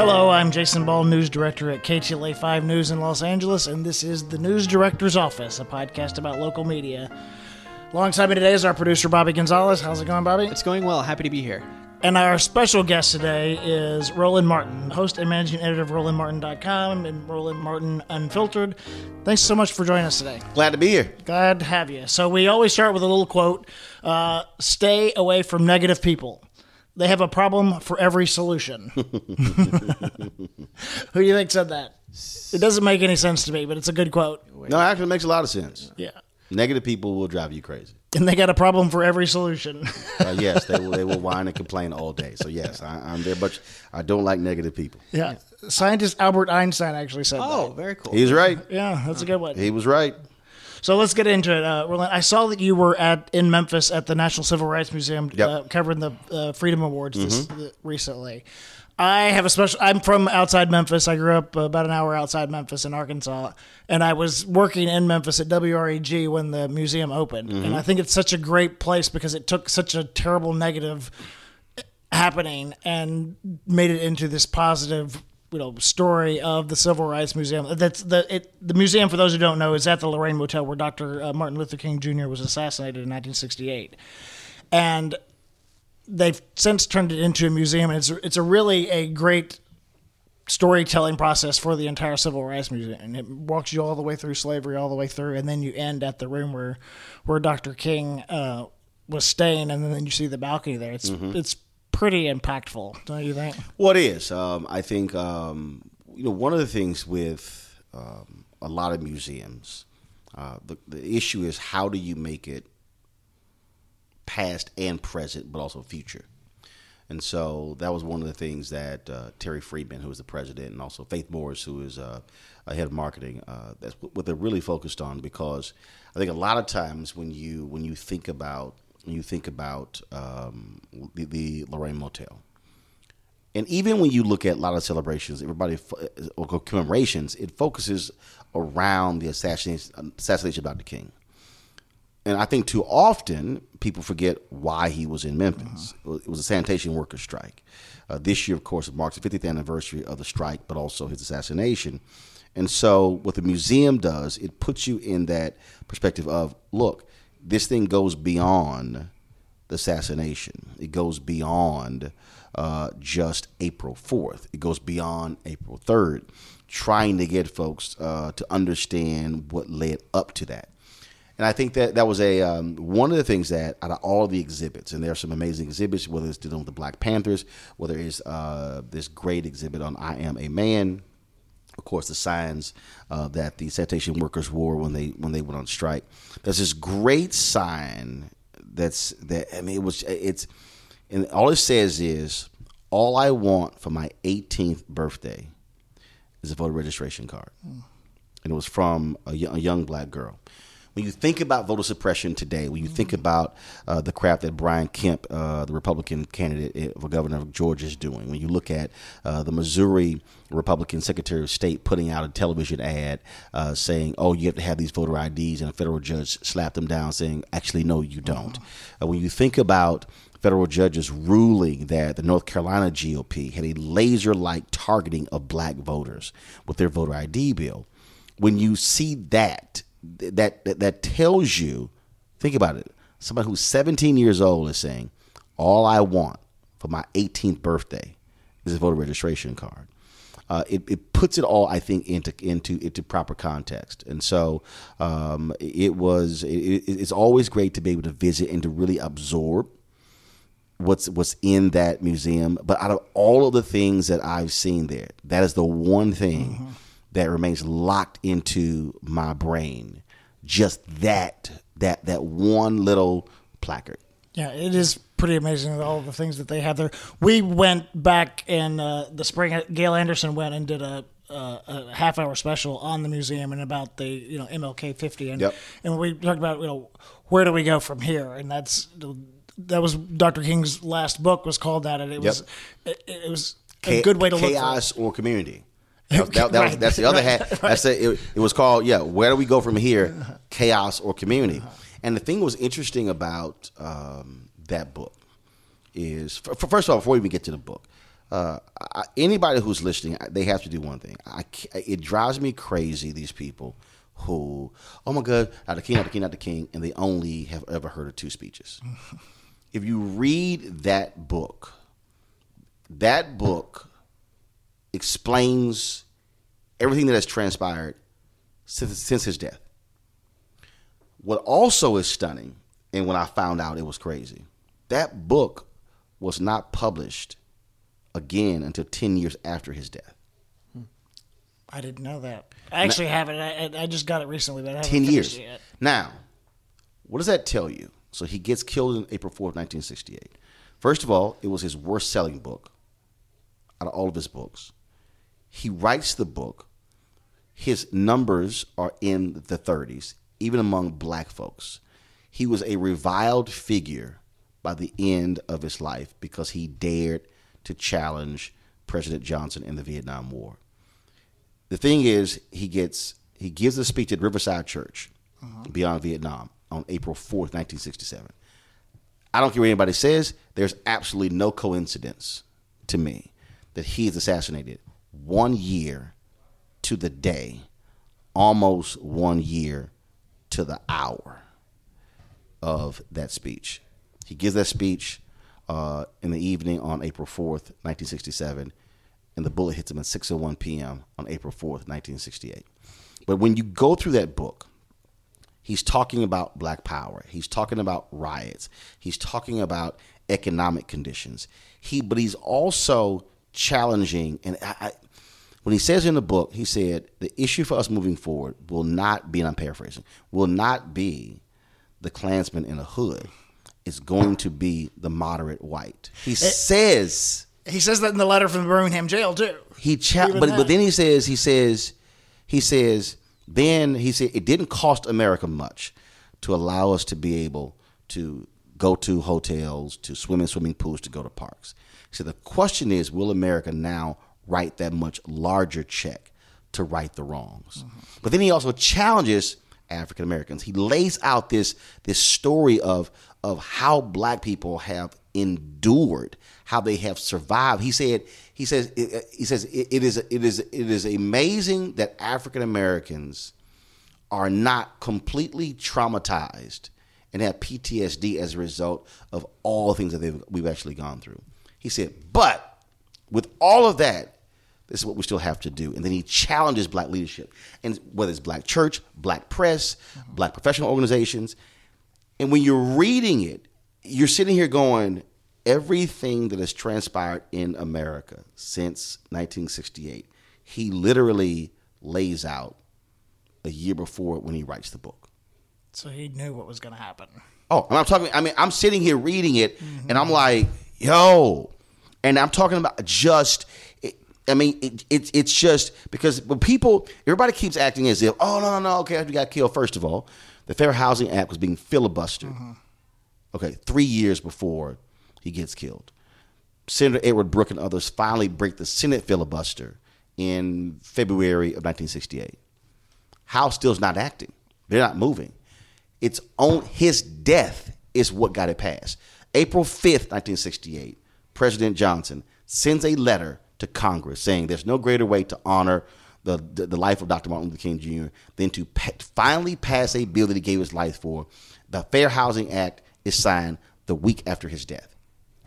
Hello, I'm Jason Ball, news director at KTLA 5 News in Los Angeles, and this is the News Director's Office, a podcast about local media. Alongside me today is our producer, Bobby Gonzalez. How's it going, Bobby? It's going well. Happy to be here. And our special guest today is Roland Martin, host and managing editor of RolandMartin.com and Roland Martin Unfiltered. Thanks so much for joining us today. Glad to be here. Glad to have you. So, we always start with a little quote uh, Stay away from negative people. They have a problem for every solution. Who do you think said that? It doesn't make any sense to me, but it's a good quote. No, actually, it makes a lot of sense. Yeah. Negative people will drive you crazy. And they got a problem for every solution. Uh, yes, they will. They will whine and complain all day. So yes, I, I'm there, but I don't like negative people. yeah. Scientist Albert Einstein actually said Oh, that. very cool. He's right. Yeah, that's a good one. He was right. So let's get into it. Uh, Roland, I saw that you were at in Memphis at the National Civil Rights Museum Yep. uh, covering the uh, Freedom Awards this, uh, recently. I have a special. I'm from outside Memphis. I grew up about an hour outside Memphis in Arkansas, and I was working in Memphis at WREG when the museum opened. And I think it's such a great place because it took such a terrible negative happening and made it into this positive you know story of the civil rights museum. That's the it, the museum for those who don't know is at the lorraine motel where dr uh, martin luther king jr was assassinated in 1968 and they've since turned it into a museum and it's it's a really a great storytelling process for the entire civil rights museum. And it walks you all the way through slavery all the way through and then you end at the room where where dr king uh, was staying and then you see the balcony there. It's it's pretty impactful don't you think What is? Um, I think um, you know one of the things with um, a lot of museums, uh, the the issue is how do you make it past and present, but also future. And so that was one of the things that uh, Terri Freeman, who is the president, and also Faith Morris, who is uh, a head of marketing, uh, that's what they're really focused on. Because I think a lot of times when you when you think about you think about um, the, the Lorraine Motel, and even when you look at a lot of celebrations, everybody or commemorations, it focuses around the assassination, assassination of Dr. King. And I think too often people forget why he was in Memphis. It was a sanitation workers' strike. Uh, this year, of course, it marks the 50th anniversary of the strike, but also his assassination. And so, what the museum does, it puts you in that perspective of look, this thing goes beyond the assassination. It goes beyond uh, just April 4th. It goes beyond April 3rd, trying to get folks uh, to understand what led up to that. And I think that that was a um, one of the things that out of all the exhibits, and there are some amazing exhibits, whether it's dealing with the Black Panthers, whether it's uh, this great exhibit on I Am a Man, of course, the signs uh, that the sanitation workers wore when they when they went on strike. There's this great sign that's that I mean it was it's and all it says is all I want for my 18th birthday is a voter registration card, and it was from a young black girl. When you think about voter suppression today, when you think about uh, the crap that Brian Kemp, uh, the Republican candidate for governor of Georgia, is doing, when you look at uh, the Missouri Republican Secretary of State putting out a television ad uh, saying, "Oh, you have to have these voter IDs," and a federal judge slapped them down, saying, "Actually, no, you don't." Uh, when you think about federal judges ruling that the North Carolina GOP had a laser-like targeting of black voters with their voter ID bill, when you see that that that, that tells you think about it somebody who's 17 years old is saying all i want for my 18th birthday is a voter registration card uh, it, it puts it all, I think, into into into proper context, and so um, it was. It, it's always great to be able to visit and to really absorb what's what's in that museum. But out of all of the things that I've seen there, that is the one thing that remains locked into my brain. Just that that that one little placard. Yeah, it is pretty amazing all the things that they have there. We went back in uh, the spring. Gail Anderson went and did a, uh, a half hour special on the museum and about the you know MLK 50, and Yep. and we talked about you know where do we go from here, and that's that was Dr. King's last book was called that, and it was it, it was a Cha- good way to look. For it. chaos or community. That, that- that was, that's the other right, hat. That's it, it. It was called yeah. Where do we go from here? Chaos or community? Uh-huh. And the thing was interesting about um, that book is f- f- first of all, before we even get to the book, uh, I, anybody who's listening, they have to do one thing. I, it drives me crazy. These people who, oh my God, not the king, not the king, not the king, and they only have ever heard of two speeches. if you read that book, that book explains everything that has transpired since, since his death. What also is stunning, and when I found out it was crazy, that book was not published again until 10 years after his death. Hmm. I didn't know that. I actually now, haven't. I, I, just got it recently, but I haven't 10 years. Now, what does that tell you? So he gets killed in April 4th, 1968. First of all, it was his worst selling book out of all of his books. He writes the book. His numbers are in the 30s, even among black folks. He was a reviled figure by the end of his life because he dared to challenge President Johnson in the Vietnam War. The thing is, he gets he gives a speech at Riverside Church uh-huh. beyond Vietnam on April 4th, 1967. I don't care what anybody says, there's absolutely no coincidence to me that he is assassinated one year to the day, almost one year to the hour of that speech. He gives that speech uh, in the evening on April 4th, 1967, and the bullet hits him at 6:01 p.m. on April 4th, 1968. But when you go through that book, he's talking about black power. He's talking about riots. He's talking about economic conditions. He, but he's also challenging. And I, I, when he says in the book, he said the issue for us moving forward will not be, and I'm paraphrasing, will not be the Klansman in a hood is going to be the moderate white. He it, says he says that in the letter from the Birmingham jail too. He cha- but but then he says he says he says then he said it didn't cost America much to allow us to be able to go to hotels, to swim in swimming pools, to go to parks. So the question is, will America now write that much larger check to right the wrongs? Mm-hmm. But then he also challenges African Americans. He lays out this this story of of how black people have endured, how they have survived. He said he says he says it is it is it is amazing that African Americans are not completely traumatized and have PTSD as a result of all the things that we've actually gone through. He said, but with all of that, this is what we still have to do. And then he challenges black leadership, and whether it's black church, black press, black professional organizations. And when you're reading it, you're sitting here going, everything that has transpired in America since 1968, he literally lays out a year before when he writes the book. So he knew what was going to happen. Oh, and I'm talking. I mean, I'm sitting here reading it, mm-hmm. and I'm like, "Yo," and I'm talking about just I mean, it, it, it's just because when people, everybody keeps acting as if, oh, no, no, no, okay, we got killed. First of all, the Fair Housing Act was being filibustered. Mm-hmm. Okay, three years before he gets killed. Senator Edward Brooke and others finally break the Senate filibuster in February of 1968. House still's not acting. They're not moving. It's on his death is what got it passed. April 5th, 1968, President Johnson sends a letter to Congress, saying there's no greater way to honor the, the, the life of Dr. Martin Luther King Jr. than to finally pass a bill that he gave his life for. The Fair Housing Act is signed the week after his death.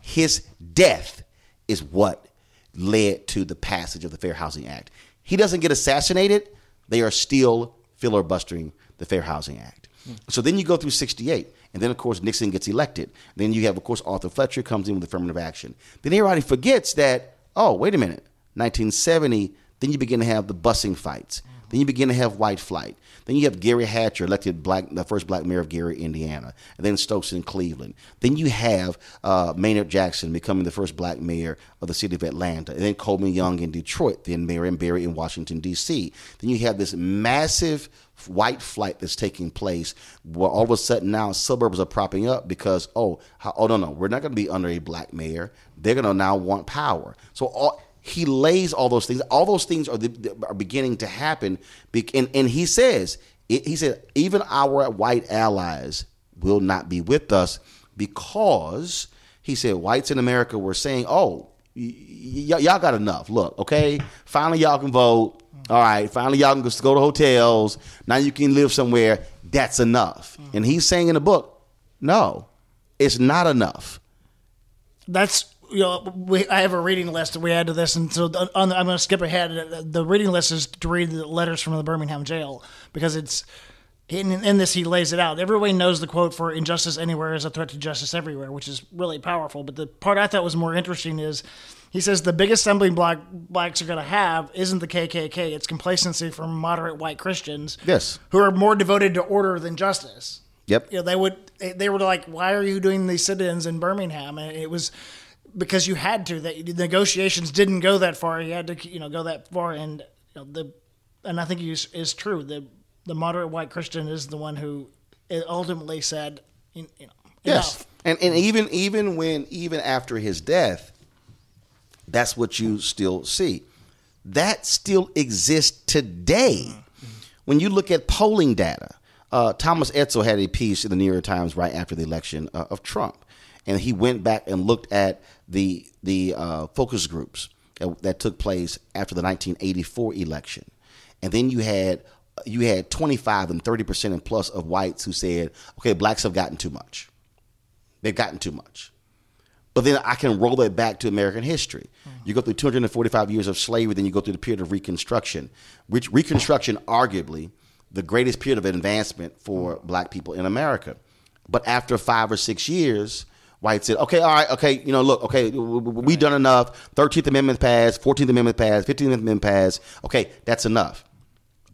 His death is what led to the passage of the Fair Housing Act. He doesn't get assassinated, they are still filibustering the Fair Housing Act. Hmm. So then you go through 68. And then, of course, Nixon gets elected. Then you have, of course, Arthur Fletcher comes in with affirmative action. Then everybody forgets that oh, wait a minute, 1970, then you begin to have the busing fights. Then you begin to have white flight. Then you have Gary Hatcher elected black, the first black mayor of Gary, Indiana, and then Stokes in Cleveland. Then you have uh, Maynard Jackson becoming the first black mayor of the city of Atlanta, and then Coleman Young in Detroit, then Marion Barry in Washington D.C. Then you have this massive white flight that's taking place where all of a sudden now suburbs are propping up because oh how, oh no no we're not going to be under a black mayor they're going to now want power so all, he lays all those things all those things are, the, are beginning to happen and, and he says he said even our white allies will not be with us because he said whites in america were saying oh y- y- y'all got enough. Look, okay, finally y'all can vote. All right, finally y'all can go to hotels. Now you can live somewhere. That's enough. And he's saying in the book, no, it's not enough. That's you know we, I have a reading list that we add to this, and so the, on the, I'm going to skip ahead. The reading list is to read the letters from the Birmingham jail because it's in, in this he lays it out. Everybody knows the quote for "injustice anywhere is a threat to justice everywhere," which is really powerful. But the part I thought was more interesting is he says the biggest stumbling block blacks are going to have isn't the KKK; it's complacency from moderate white Christians, Yes. who are more devoted to order than justice Yep. you know, they would they were like, "Why are you doing these sit-ins in Birmingham?" And it was because you had to. That negotiations didn't go that far. You had to, you know, go that far. And you know, the and I think is is true. The the moderate white Christian is the one who ultimately said, you know, Yes. enough. And and even even when even after his death, that's what you still see. That still exists today. When you look at polling data, uh, Thomas Edsall had a piece in the New York Times right after the election uh, of Trump, and he went back and looked at the the uh, focus groups that, that took place after the 1984 election, and then you had you had 25 and 30 percent and plus of whites who said, "Okay, blacks have gotten too much." They've gotten too much. But then I can roll that back to American history. You go through 245 years of slavery, then you go through the period of Reconstruction. Which Reconstruction, arguably, the greatest period of advancement for black people in America. But after five or six years, whites said, okay, all right, okay, you know, look, okay, we done enough. 13th Amendment passed, 14th Amendment passed, 15th Amendment passed. Okay, that's enough.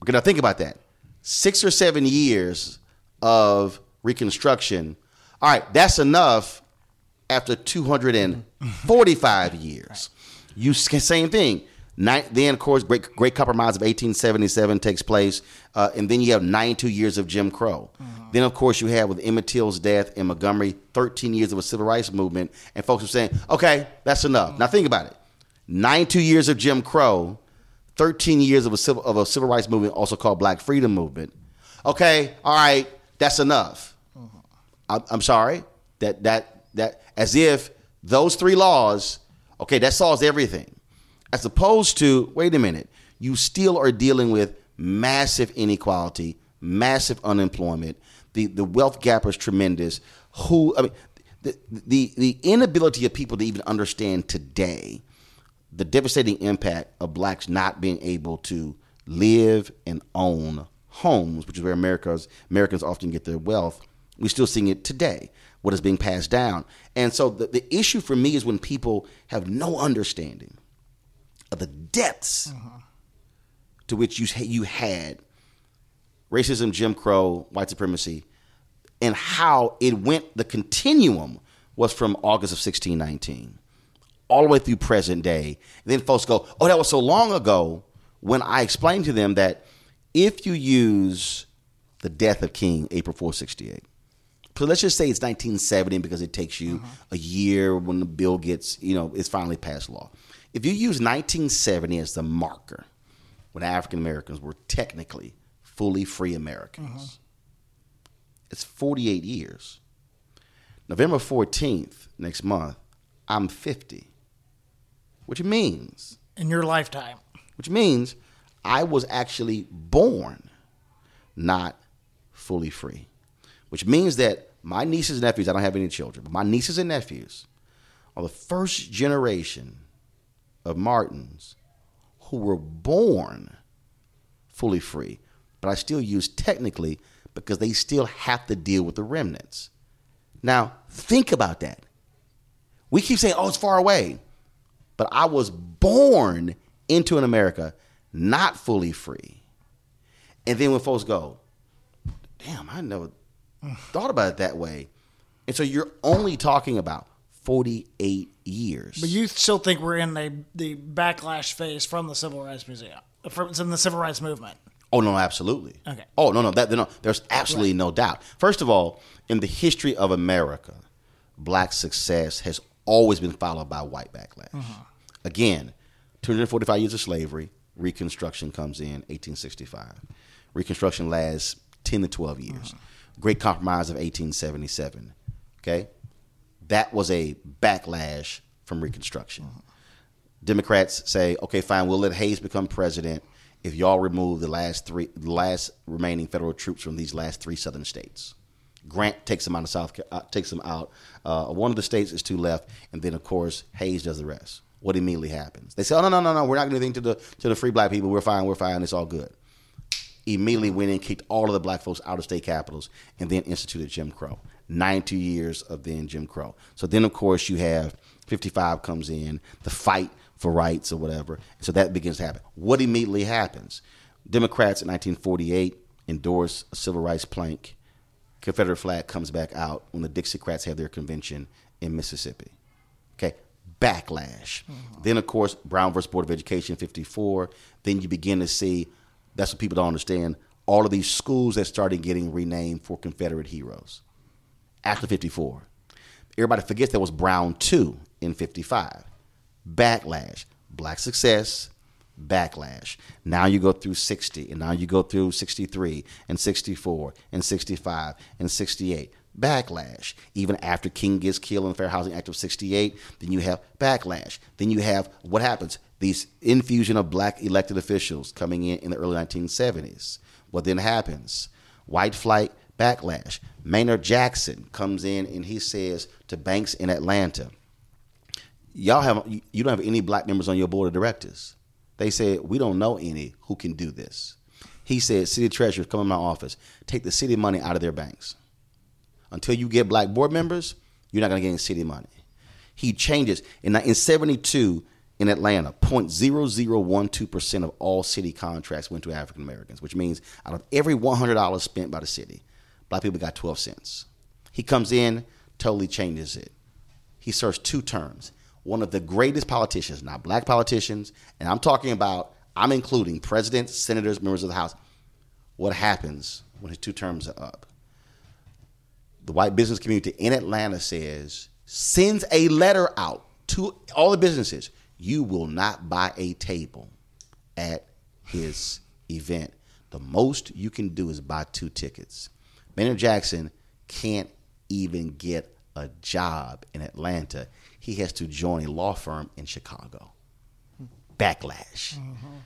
Okay, now think about that. Six or seven years of Reconstruction. All right, that's enough after 245 years. You same thing. Ni- then, of course, Great, Great Compromise of 1877 takes place, uh, and then you have 92 years of Jim Crow. Then, of course, you have with Emmett Till's death in Montgomery, 13 years of a civil rights movement, and folks are saying, "Okay, that's enough." Now, think about it: 92 years of Jim Crow, 13 years of a civil of a civil rights movement, also called Black Freedom Movement. Okay, all right, that's enough. I'm, I'm sorry that that that as if those three laws, okay, that solves everything. As opposed to, wait a minute, you still are dealing with massive inequality, massive unemployment. The the wealth gap is tremendous. Who I mean, the the the inability of people to even understand today the devastating impact of blacks not being able to live and own homes, which is where America's Americans often get their wealth. We're still seeing it today, what is being passed down. And so the, the issue for me is when people have no understanding of the depths to which you you had racism, Jim Crow, white supremacy, and how it went. The continuum was from August of 1619 all the way through present day. And then folks go, "Oh, that was so long ago." When I explained to them that if you use the death of King, April 4, 68. So let's just say it's 1970 because it takes you mm-hmm. a year when the bill gets, you know, it's finally passed law. If you use 1970 as the marker when African Americans were technically fully free Americans, mm-hmm. it's 48 years. November 14th, next month, I'm 50. Which means, in your lifetime. which means I was actually born not fully free. Which means that my nieces and nephews, I don't have any children, but my nieces and nephews are the first generation of Martins who were born fully free. But I still use technically because they still have to deal with the remnants. Now, think about that. We keep saying, oh, it's far away. But I was born into an America not fully free. And then when folks go, damn, I never thought about it that way. And so you're only talking about 48 years. But you still think we're in the the backlash phase from the Civil Rights Museum, from, from the Civil Rights Movement. Oh no, absolutely. Okay. Oh no, no, that no, there's absolutely no doubt. First of all, in the history of America, black success has always been followed by white backlash. Uh-huh. Again, 245 years of slavery, Reconstruction comes in 1865. Reconstruction lasts 10 to 12 years. Uh-huh. Great Compromise of 1877. Okay, that was a backlash from Reconstruction. Democrats say, okay, fine, we'll let Hayes become president if y'all remove the last three, last remaining federal troops from these last three southern states. Grant takes them out of South, uh, takes them out. Uh, one of the states is two left, and then of course Hayes does the rest. What immediately happens? They say, "Oh no, no, no, no, we're not going to do anything to the to the free black people. We're fine. We're fine. It's all good." Immediately went in, kicked all of the black folks out of state capitals, and then instituted Jim Crow. Ninety years of then Jim Crow. So then, of course, you have 55 comes in, the fight for rights or whatever. So that begins to happen. What immediately happens? Democrats in 1948 endorse a civil rights plank. Confederate flag comes back out when the Dixiecrats have their convention in Mississippi. Okay, backlash. Mm-hmm. Then, of course, Brown versus Board of Education, 54. Then you begin to see, that's what people don't understand, all of these schools that started getting renamed for Confederate heroes after 54. Everybody forgets there was Brown 2 in 55 backlash, black success, backlash. Now you go through 60, and now you go through 63, and 64, and 65, and 68. Backlash. Even after King gets killed in the Fair Housing Act of 68, then you have backlash. Then you have what happens? These infusion of black elected officials coming in in the early 1970s. What then happens? White flight, backlash. Maynard Jackson comes in and he says to banks in Atlanta, y'all have you don't have any black members on your board of directors. They said we don't know any who can do this. He said, city treasurers come in my office, take the city money out of their banks. Until you get black board members, you're not going to get any city money. He changes in in 72 in Atlanta, 0.0012% of all city contracts went to African Americans, which means out of every $100 spent by the city, black people got 12 cents. He comes in, totally changes it. He serves two terms one of the greatest politicians, not black politicians, and I'm talking about, I'm including presidents, senators, members of the House. What happens when his two terms are up? The white business community in Atlanta says, sends a letter out to all the businesses you will not buy a table at his event. The most you can do is buy two tickets. Maynard Jackson can't even get a job in Atlanta he has to join a law firm in Chicago. Backlash. Mm-hmm.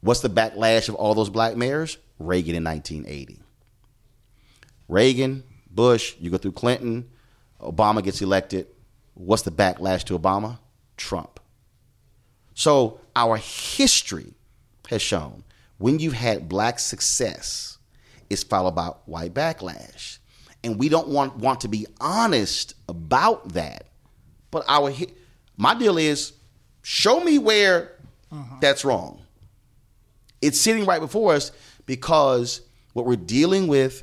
What's the backlash of all those black mayors? Reagan in 1980. Reagan, Bush, you go through Clinton, Obama gets elected. What's the backlash to Obama? Trump. So our history has shown when you've had black success, it's followed by white backlash. And we don't want, want to be honest about that but our my deal is show me where uh-huh. that's wrong. It's sitting right before us because what we're dealing with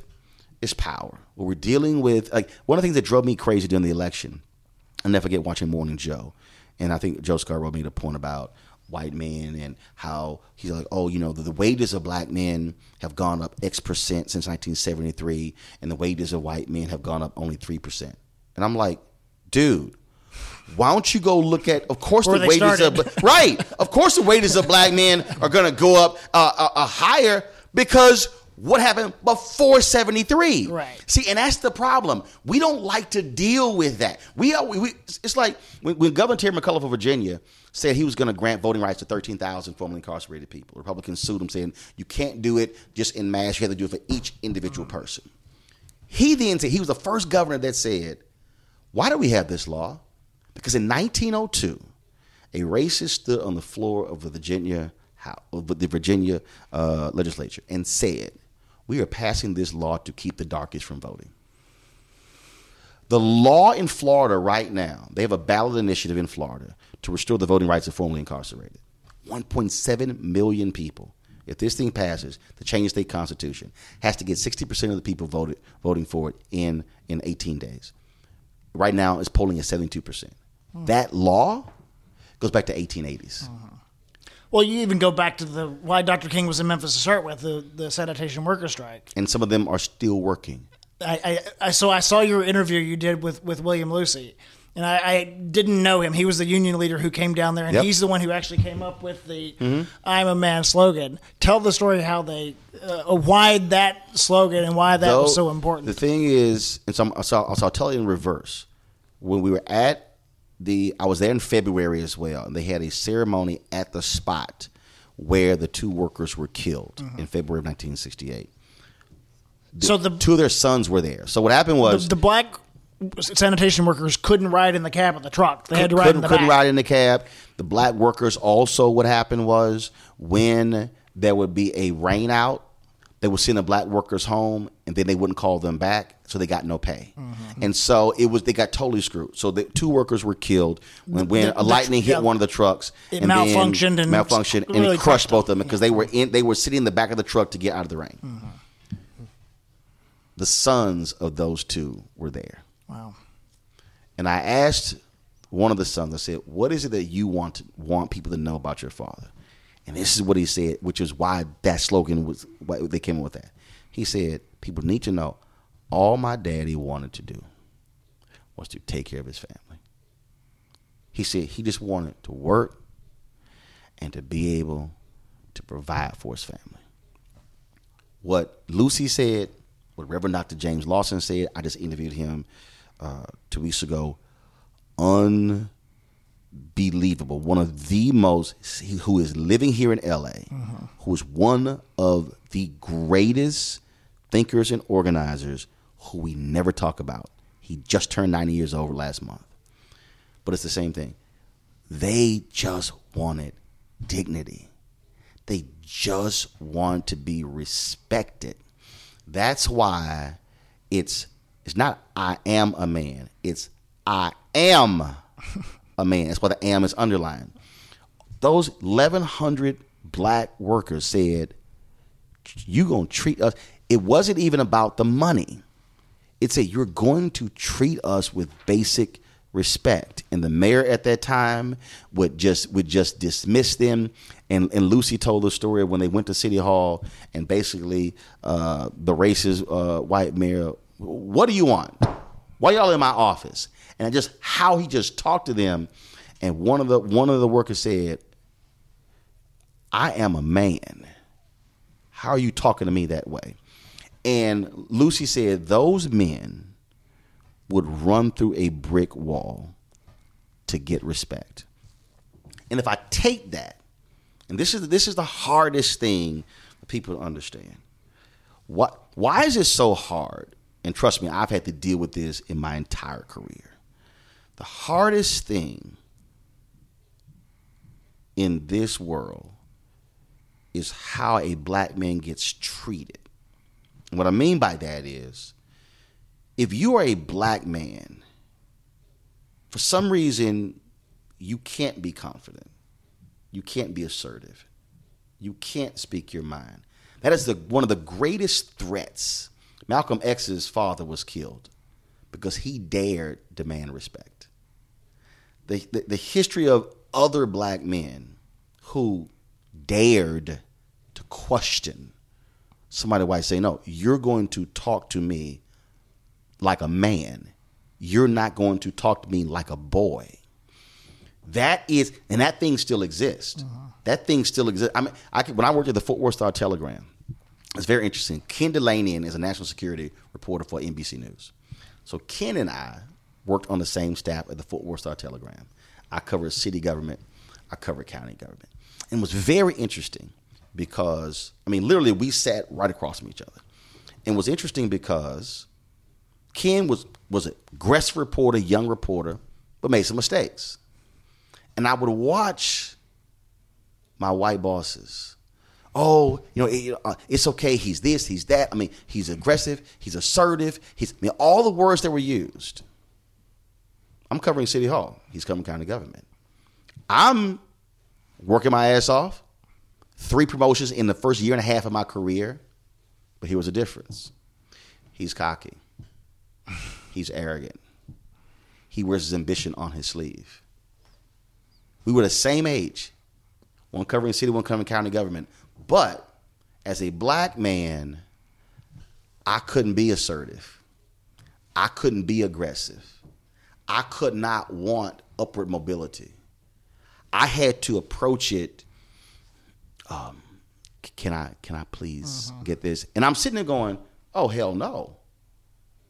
is power. What we're dealing with, like one of the things that drove me crazy during the election, I never forget watching Morning Joe, and I think Joe Scarborough made a point about white men and how he's like, oh, you know, the, the, wages of black men have gone up X percent since 1973, and the wages of white men have gone up only three percent. And I'm like, dude, why don't you go look at? Of course, Where the wages started. of right. Of course, the wages of black men are going to go up uh, uh, uh, higher because what happened before 73 right see and that's the problem we don't like to deal with that we are we, we it's like when, when, governor terry McAuliffe of virginia said he was going to grant voting rights to 13000 formerly incarcerated people. Republicans sued him saying you can't do it just in mass you have to do it for each individual person. He then said he was the first governor that said why do we have this law? Because in 1902, a racist stood on the floor of the Virginia of the Virginia uh, legislature and said, "We are passing this law to keep the darkest from voting." The law in Florida right now, they have a ballot initiative in Florida to restore the voting rights of formerly incarcerated. 1.7 million people. If this thing passes, the change state constitution has to get 60% of the people voted voting for it in in 18 days. Right now, it's polling at 72%. That law goes back to 1880s. Uh-huh. Well, you even go back to the why Dr. King was in Memphis to start with the, the sanitation worker strike, and some of them are still working. I, I, I so I saw your interview you did with with William Lucy, and I, I, didn't know him. He was the union leader who came down there, and yep. he's the one who actually came up with the mm-hmm. "I'm a man" slogan. Tell the story how they, uh, why that slogan and why that so, was so important. The thing is, and so, so, I'll, so I'll tell you in reverse. When we were at the I was there in February as well, and they had a ceremony at the spot where the two workers were killed Mm-hmm. in February of 1968. So the Two of their sons were there. So what happened the, was the black sanitation workers couldn't ride in the cab of the truck. They had to ride in the couldn't back. ride in the cab. The black workers also what happened was when there would be a rain out, they would send the black workers home and then they wouldn't call them back, so they got no pay. Mm-hmm. And so it was they got totally screwed. So the two workers were killed when, when the- a the- lightning hit yeah. one of the trucks. It and malfunctioned and malfunctioned and really it crushed both of them because they were in they were sitting in the back of the truck to get out of the rain. Mm-hmm. The sons of those two were there. Wow. And I asked one of the sons, I said, What is it that you want to, want people to know about your father? And this is what he said, which is why that slogan was why they came up with that. He said, People need to know all my daddy wanted to do was to take care of his family. He said he just wanted to work and to be able to provide for his family. What Lucy said, what Reverend Dr. James Lawson said, I just interviewed him uh, two weeks ago. Unbelievable. One of the most, who is living here in LA, who is one of the greatest thinkers and organizers who we never talk about. He just turned 90 years old last month. But it's the same thing. They just wanted dignity. They just want to be respected. That's why it's it's not I am a man. It's I am a man. That's why the am is underlined. Those 1100 black workers said you going to treat us it wasn't even about the money. It said you're going to treat us with basic respect. And the mayor at that time would just would just dismiss them. And and Lucy told the story when they went to City Hall and basically uh, the racist uh, white mayor, what do you want? Why y'all in my office? And just how he just talked to them. And one of the one of the workers said, I am a man. How are you talking to me that way? And Lucy said those men would run through a brick wall to get respect. And if I take that, and this is this is the hardest thing for people to understand. What why is it so hard? And trust me, I've had to deal with this in my entire career. The hardest thing in this world is how a black man gets treated. What I mean by that is if you are a black man, for some reason, you can't be confident. You can't be assertive. You can't speak your mind. That is the, one of the greatest threats. Malcolm X's father was killed because he dared demand respect. The, the, the history of other black men who dared to question somebody white say, no, you're going to talk to me like a man. You're not going to talk to me like a boy. That is, and that thing still exists. Uh-huh. That thing still exists. I mean, I could, when I worked at the Fort Worth Star Telegram, it's very interesting. Ken Delanian is a national security reporter for NBC News. So Ken and I worked on the same staff at the Fort Worth Star Telegram. I covered city government. I covered county government. And it was very interesting because, I mean, literally we sat right across from each other. And it was interesting because Ken was, was a aggressive reporter, young reporter, but made some mistakes. And I would watch my white bosses. Oh, you know, it, uh, it's okay. He's this, he's that. I mean, he's aggressive, he's assertive. He's I mean, all the words that were used. I'm covering City Hall. He's covering county government. I'm working my ass off. Three promotions in the first year and a half of my career. But here was a difference. He's cocky. He's arrogant. He wears his ambition on his sleeve. We were the same age, one covering city, one covering county government. But as a black man, I couldn't be assertive. I couldn't be aggressive. I could not want upward mobility. I had to approach it. Um, can I can I please get this? And I'm sitting there going, oh hell no.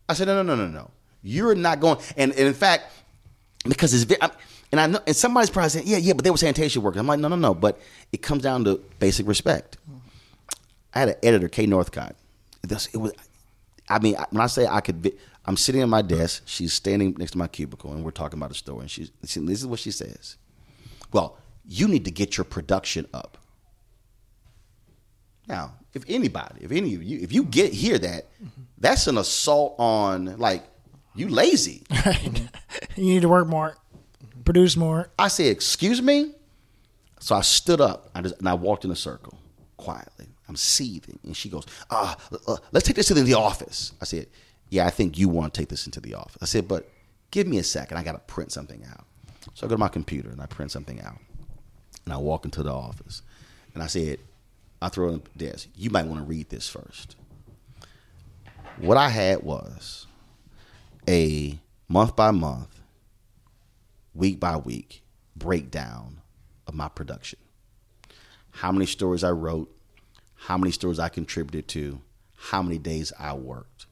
I said, no, no, no, no, no. You're not going. And, and in fact, because it's I'm- and I know, and somebody's probably saying, yeah, yeah, but they were sanitation workers. I'm like, no, no, no, but it comes down to basic respect. I had an editor, Kay Northcott. This, it was, I mean, when I say I could, I'm sitting at my desk. She's standing next to my cubicle, and we're talking about a story. And she's, this is what she says. Well, you need to get your production up. Now, if anybody, if any of you, if you get hear that, that's an assault on like you lazy. You need to work more, produce more. I said, "Excuse me." So I stood up I just, and I walked in a circle quietly. I'm seething, and she goes, "Ah, uh, let's take this to the office." I said, "Yeah, I think you want to take this into the office." I said, "But give me a second. I got to print something out." So I go to my computer and I print something out, and I walk into the office, and I said, "I throw it on the desk. You might want to read this first. What I had was a month by month week by week breakdown of my production. How many stories I wrote, how many stories I contributed to, how many days I worked,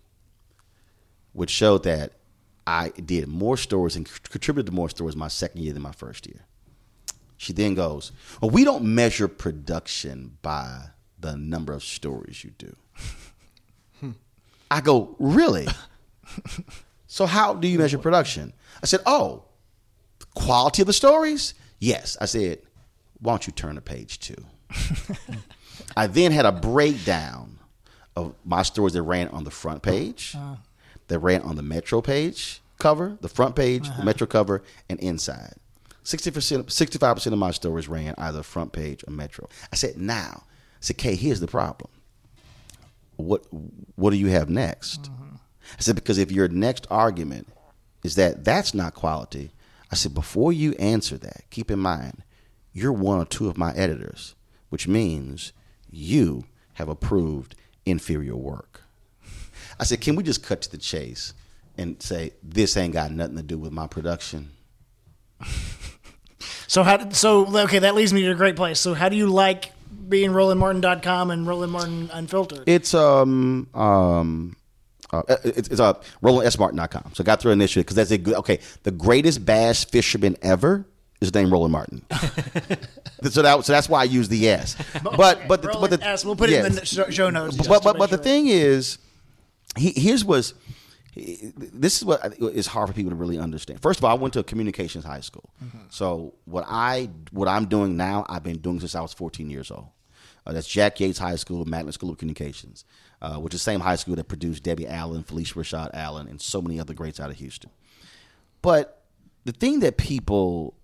which showed that I did more stories and contributed to more stories my second year than my first year. She then goes, Well, we don't measure production by the number of stories you do. Hmm. I go, Really? so, how do you measure production? I said, Oh, quality of the stories? Yes. I said, why don't you turn to page two? I then had a breakdown of my stories that ran on the front page, uh-huh. that ran on the Metro page cover, the front page, the uh-huh. Metro cover, and inside. 60%, 65% of my stories ran either front page or Metro. I said, now, I said, Kay, here's the problem. What what do you have next? Mm-hmm. I said, because if your next argument is that that's not quality, I said, before you answer that, keep in mind, you're one or two of my editors, which means you have approved inferior work. I said, can we just cut to the chase and say, this ain't got nothing to do with my production? So how? did, So okay, that leads me to a great place. So how do you like being RolandMartin.com and Roland Martin Unfiltered? It's um um uh, it's, it's uh, RolandSMartin.com. So I got through initially because that's a good. Okay, the greatest bass fisherman ever is named Roland Martin. so that so that's why I use the S. But but the, but the S. We'll put it in the show- notes. But but, but the thing is, he, here's was. This is what I hard for people to really understand. First of all, I went to a communications high school, so what I what I'm doing now, I've been doing since I was 14 years old. Uh, that's Jack Yates High School, Magnet School of Communications, uh, which is the same high school that produced Debbie Allen, Phylicia Rashad Allen, and so many other greats out of Houston. But the thing that people,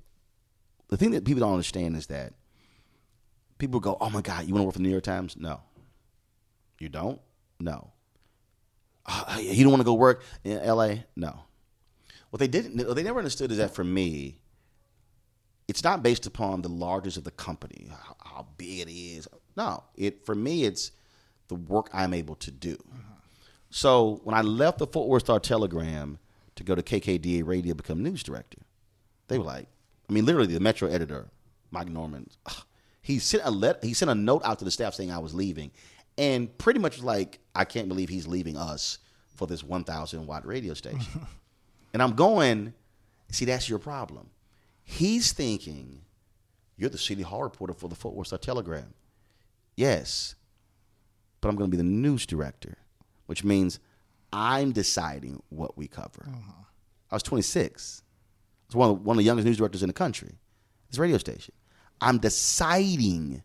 the thing that people don't understand is that people go, "Oh my God, you want to work for the New York Times?" No, you don't. No, uh, you don't want to go work in L.A. No. What they didn't, what they never understood is that for me, it's not based upon the largest of the company, how, how big it is. No, it for me, it's the work I'm able to do. So when I left the Fort Worth Star Telegram to go to KKDA Radio, become news director, they were like, I mean, literally the Metro editor, Mike Norman, ugh, he sent a let, he sent a note out to the staff saying I was leaving, and pretty much like, I can't believe he's leaving us for this 1,000 watt radio station. and I'm going, see, that's your problem. He's thinking, you're the City Hall reporter for the Fort Worth Star Telegram. Yes, but I'm going to be the news director, which means I'm deciding what we cover. Uh-huh. I was 26. I was one of, one of the youngest news directors in the country. This radio station. I'm deciding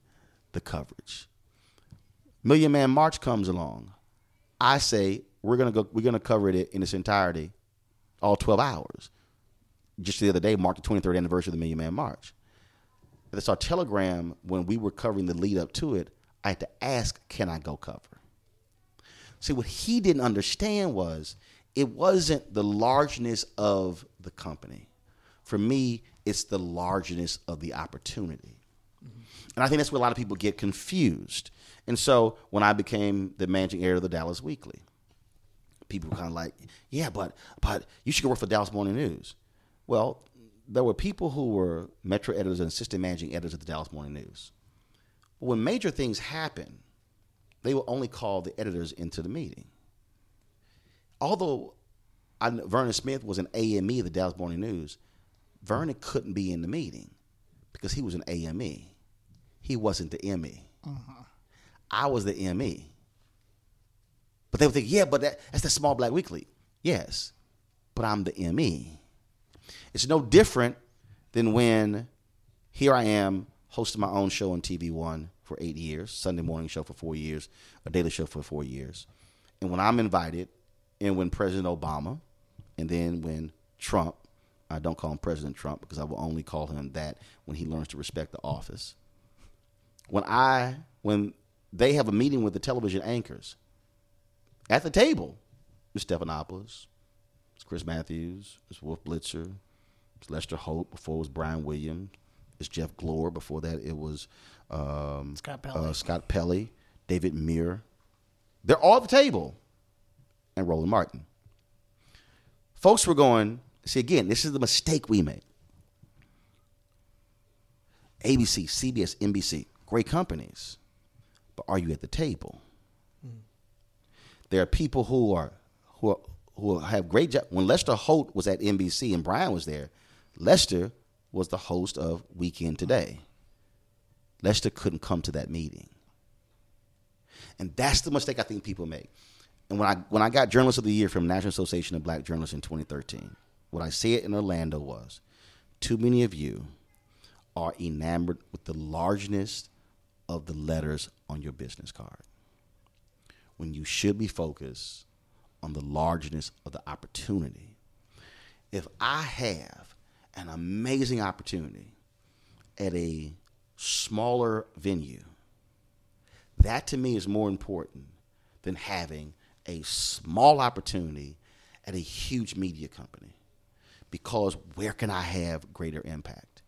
the coverage. Million Man March comes along. I say we're gonna go. We're gonna cover it in its entirety, all 12 hours. Just the other day marked the 23rd anniversary of the Million Man March. That's our telegram. When we were covering the lead up to it, I had to ask, "Can I go cover?" See, what he didn't understand was it wasn't the largeness of the company. For me, it's the largeness of the opportunity. And I think that's where a lot of people get confused. And so when I became the managing editor of the Dallas Weekly, people were kind of like, yeah, but but you should go work for Dallas Morning News. Well, there were people who were metro editors and assistant managing editors at the Dallas Morning News. But when major things happen, they will only call the editors into the meeting. Although I, Vernon Smith was an AME of the Dallas Morning News, Vernon couldn't be in the meeting because he was an AME. He wasn't the ME. Mm-hmm. I was the ME. But they would think, yeah, but that, that's the small black weekly. Yes, but I'm the ME. It's no different than when here I am hosting my own show on TV One for eight years, Sunday morning show for four years, a daily show for four years. And when I'm invited, and when President Obama, and then when Trump, I don't call him President Trump because I will only call him that when he learns to respect the office. When I, when they have a meeting with the television anchors at the table, Ms. Stephanopoulos, it's Chris Matthews, it's Wolf Blitzer, it's Lester Holt. Before it was Brian Williams, it's Jeff Glor. Before that, it was um, Scott Pelley. uh, Scott Pelley, David Muir. They're all at the table, and Roland Martin. Folks were going. See again, this is the mistake we made. ABC, CBS, NBC, great companies, but are you at the table? There are people who are who are, who have great job. When Lester Holt was at NBC and Brian was there, Lester was the host of Weekend Today. Lester couldn't come to that meeting, and that's the mistake I think people make. And when I when I got Journalist of the Year from National Association of Black Journalists in 2013, what I said in Orlando was, too many of you are enamored with the largeness of the letters on your business card when you should be focused on the largeness of the opportunity. If I have an amazing opportunity at a smaller venue, that to me is more important than having a small opportunity at a huge media company. Because where can I have greater impact?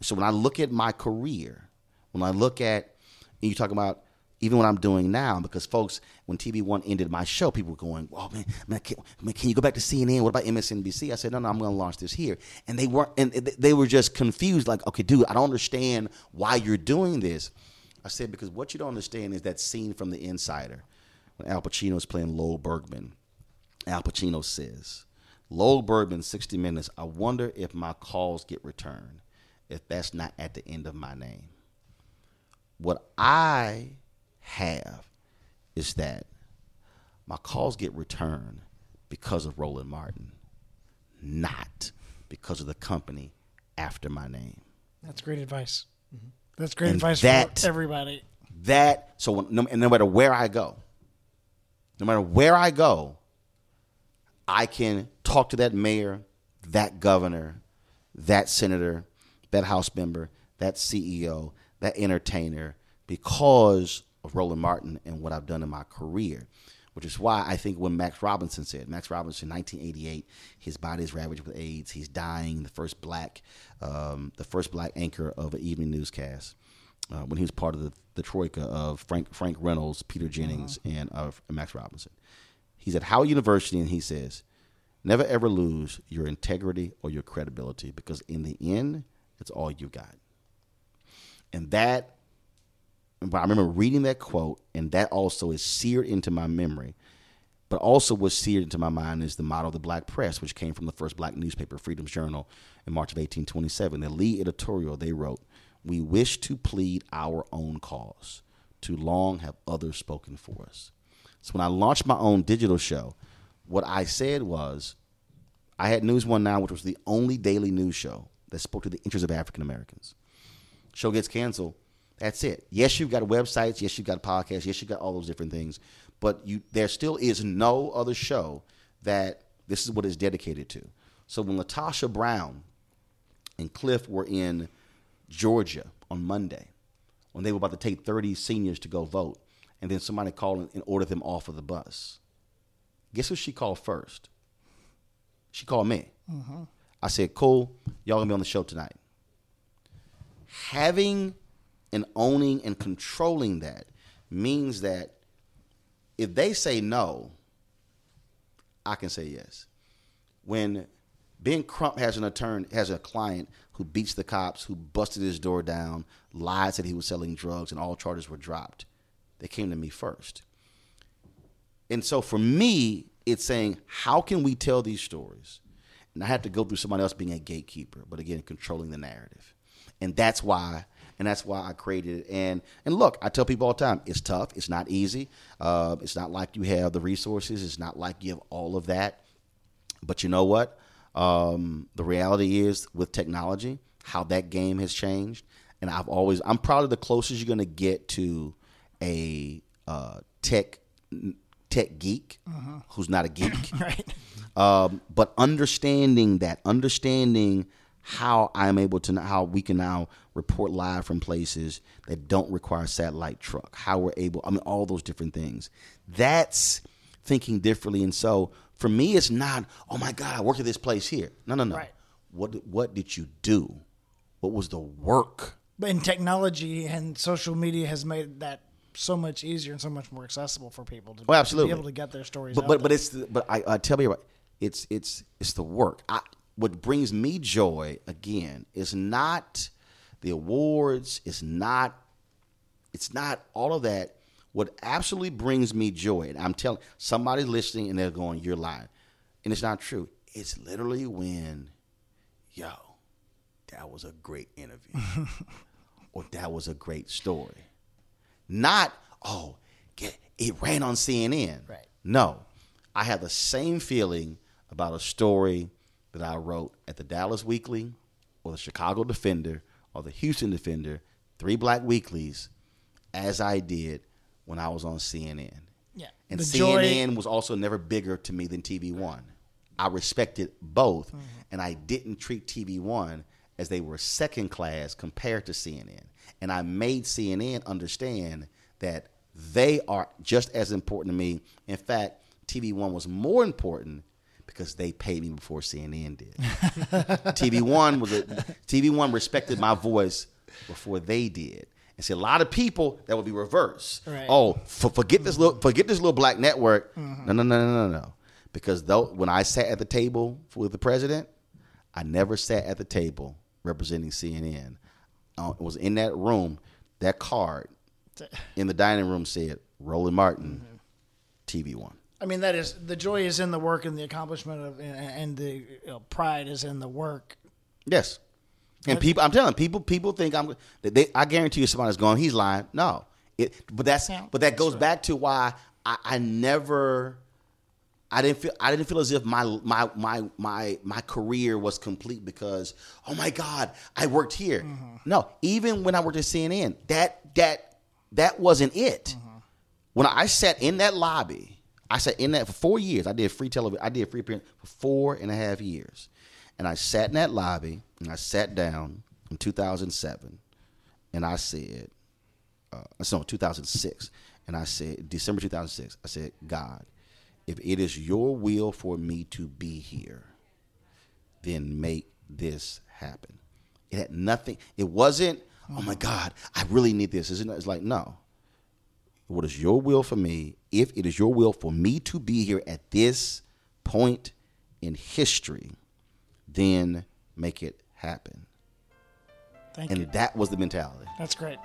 So when I look at my career, when I look at, and you talk about even what I'm doing now, because folks, when TV One ended my show, people were going, "Oh man, man, can, man, can you go back to CNN? What about MSNBC?" I said, "No, no, I'm going to launch this here." And they weren't, and they were just confused, like, "Okay, dude, I don't understand why you're doing this." I said, "Because what you don't understand is that scene from The Insider when Al Pacino is playing Lowell Bergman. Al Pacino says, Lowell Bergman, 60 Minutes. I wonder if my calls get returned if that's not at the end of my name." What I have is that my calls get returned because of Roland Martin, not because of the company after my name. That's great advice. Mm-hmm. That's great And advice that- for everybody. That so when, no, and no matter where I go, no matter where I go, I can talk to that mayor, that governor, that senator, that house member, that CEO, that entertainer because of Roland Martin and what I've done in my career. Which is why I think when Max Robinson said, Max Robinson, 1988, his body is ravaged with AIDS. He's dying. The first black, um, the first black anchor of an evening newscast uh, when he was part of the, the troika of Frank Frank Reynolds, Peter Jennings, and uh, Max Robinson. He's at Howard University, and he says, "Never ever lose your integrity or your credibility, because in the end, it's all you got." And that, but I remember reading that quote, and that also is seared into my memory. But also was seared into my mind is the motto of the black press, which came from the first black newspaper, Freedom's Journal, in March of 1827. The lead editorial they wrote, "We wish to plead our own cause. Too long have others spoken for us." So when I launched my own digital show, what I said was, I had News One Now, which was the only daily news show that spoke to the interests of African Americans. Show gets canceled. That's it. Yes, you've got websites. Yes, you've got podcasts. Yes, you've got all those different things. But you, there still is no other show that this is what it's dedicated to. So when LaTosha Brown and Cliff were in Georgia on Monday, when they were about to take 30 seniors to go vote, and then somebody called and ordered them off of the bus, guess who she called first? She called me. Mm-hmm. I said, "Cool, y'all gonna be on the show tonight." Having and owning and controlling that means that if they say no, I can say yes. When Ben Crump has an attorney, has a client who beats the cops, who busted his door down, lied that he was selling drugs, and all charges were dropped, they came to me first. And so for me, it's saying, how can we tell these stories and I have to go through somebody else being a gatekeeper, but again, controlling the narrative, and that's why. And that's why I created it. And and look, I tell people all the time, it's tough. It's not easy. Uh, it's not like you have the resources. It's not like you have all of that. But you know what? Um, the reality is with technology, how that game has changed. And I've always, I'm probably the closest you're going to get to a uh, tech tech geek who's not a geek. Right. Um, but understanding that, understanding how I'm able to, how we can now report live from places that don't require satellite truck, how we're able, I mean, all those different things. That's thinking differently. And so for me, it's not, oh my God, I work at this place here. No, no, no. Right. What, what did you do? What was the work? But in technology and social media has made that so much easier and so much more accessible for people to, Oh, absolutely. to be able to get their stories But out but, but it's the, but I, I tell you what, it's it's it's the work. I, what brings me joy again is not the awards. It's not it's not all of that. What absolutely brings me joy, and I'm telling somebody listening and they're going, "You're lying," and it's not true. It's literally when, yo, that was a great interview, or that was a great story. Not, oh, get, it ran on CNN. Right. No, I have the same feeling about a story that I wrote at the Dallas Weekly or the Chicago Defender or the Houston Defender, three black weeklies, as I did when I was on CNN. yeah. And the joy, CNN was also never bigger to me than TV One. I respected both, mm-hmm. and I didn't treat TV One as they were second class compared to CNN. And I made CNN understand that they are just as important to me. In fact, TV One was more important because they paid me before CNN did. TV One was a, TV One respected my voice before they did. And see, a lot of people that would be reverse. Right. Oh, for, forget this little forget this little black network. No, no, no, no, no, no. Because though when I sat at the table with the president, I never sat at the table representing CNN. Uh, it was in that room. That card in the dining room said Roland Martin, TV One. I mean, that is the joy is in the work and the accomplishment of, and- the you know, pride is in the work. Yes. And people, I'm telling people, people think I'm. They, I guarantee you, somebody's going. He's lying. No, it. But that's. Yeah, but that goes back to why I, I never. I didn't feel. I didn't feel as if my my my my my career was complete because oh my God, I worked here. Mm-hmm. No, even when I worked at CNN, that that that wasn't it. Mm-hmm. When I sat in that lobby, I sat in that for four years. I did free television. I did free appearance for four and a half years, and I sat in that lobby and I sat down in 2007, and I said, uh, no, 2006, and I said December 2006. I said, God, if it is your will for me to be here, then make this happen. It had nothing. It wasn't. Oh my God, I really need this. It's like no. What is your will for me? If it is your will for me to be here at this point in history, then make it happen. Thank And you. that was the mentality. That's great.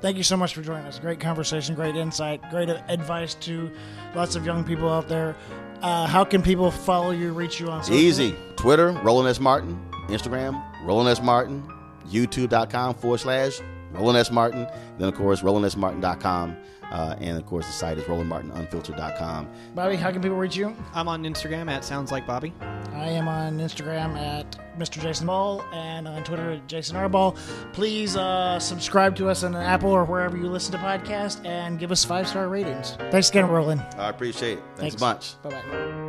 Thank you so much for joining us. Great conversation, great insight, great advice to lots of young people out there. Uh, how can people follow you, reach you on social? Easy. Twitter, Roland S. Martin. Instagram, Roland S. Martin. YouTube.com forward slash Roland S. Martin. Then, of course, RolandSMartin.com. Uh, and, of course, the site is RolandMartinUnfiltered.com. Bobby, how can people reach you? I'm on Instagram at Sounds Like Bobby. I am on Instagram at Mr. Jason Ball and on Twitter at Jason Arball. Please uh, subscribe to us on Apple or wherever you listen to podcasts and give us five star ratings. Thanks again, Roland. I appreciate it. Thanks, a bunch. Bye bye.